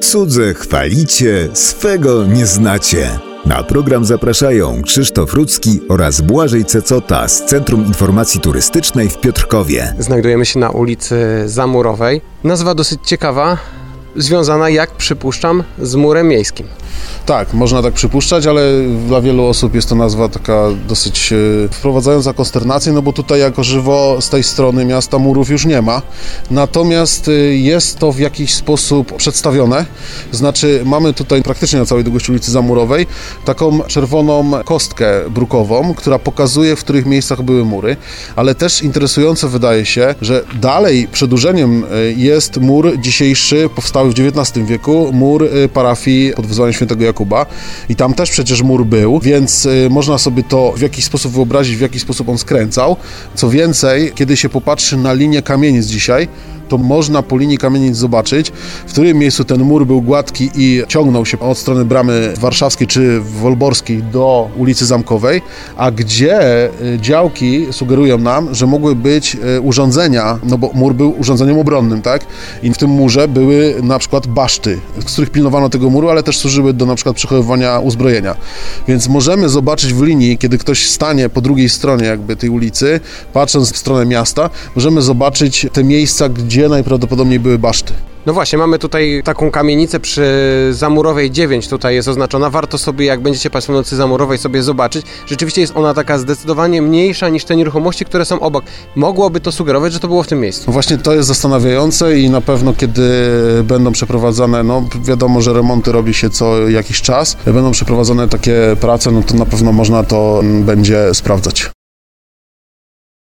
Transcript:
Cudze chwalicie, swego nie znacie. Na program zapraszają Krzysztof Rudzki oraz Błażej Cecota z Centrum Informacji Turystycznej w Piotrkowie. Znajdujemy się na ulicy Zamurowej. Nazwa dosyć ciekawa, związana, jak przypuszczam, z murem miejskim. Tak, można tak przypuszczać, ale dla wielu osób jest to nazwa taka dosyć e, wprowadzająca konsternację, no bo tutaj jako żywo z tej strony miasta murów już nie ma. Natomiast e, jest to w jakiś sposób przedstawione. Znaczy mamy tutaj praktycznie na całej długości ulicy Zamurowej taką czerwoną kostkę brukową, która pokazuje, w których miejscach były mury, ale też interesujące wydaje się, że dalej przedłużeniem e, jest mur dzisiejszy, powstały w XIX wieku, mur e, parafii pod wezwaniem świętego Jakuba i tam też przecież mur był, więc y, można sobie to w jakiś sposób wyobrazić, w jaki sposób on skręcał. Co więcej, kiedy się popatrzy na linię kamienic dzisiaj, to można po linii kamienic zobaczyć, w którym miejscu ten mur był gładki i ciągnął się od strony bramy warszawskiej czy wolborskiej do ulicy Zamkowej, a gdzie y, działki sugerują nam, że mogły być y, urządzenia, no bo mur był urządzeniem obronnym, tak? I w tym murze były na przykład baszty, z których pilnowano tego muru, ale też służyły do na przykład przechowywania uzbrojenia. Więc możemy zobaczyć w linii, kiedy ktoś stanie po drugiej stronie jakby tej ulicy, patrząc w stronę miasta, możemy zobaczyć te miejsca, gdzie najprawdopodobniej były baszty. No właśnie, mamy tutaj taką kamienicę przy Zamurowej 9, tutaj jest oznaczona. Warto sobie, jak będziecie Państwo w nocy Zamurowej, sobie zobaczyć. Rzeczywiście jest ona taka zdecydowanie mniejsza niż te nieruchomości, które są obok. Mogłoby to sugerować, że to było w tym miejscu. No właśnie to jest zastanawiające i na pewno kiedy będą przeprowadzane, no wiadomo, że remonty robi się co jakiś czas, będą przeprowadzane takie prace, no to na pewno można to mm, będzie sprawdzać.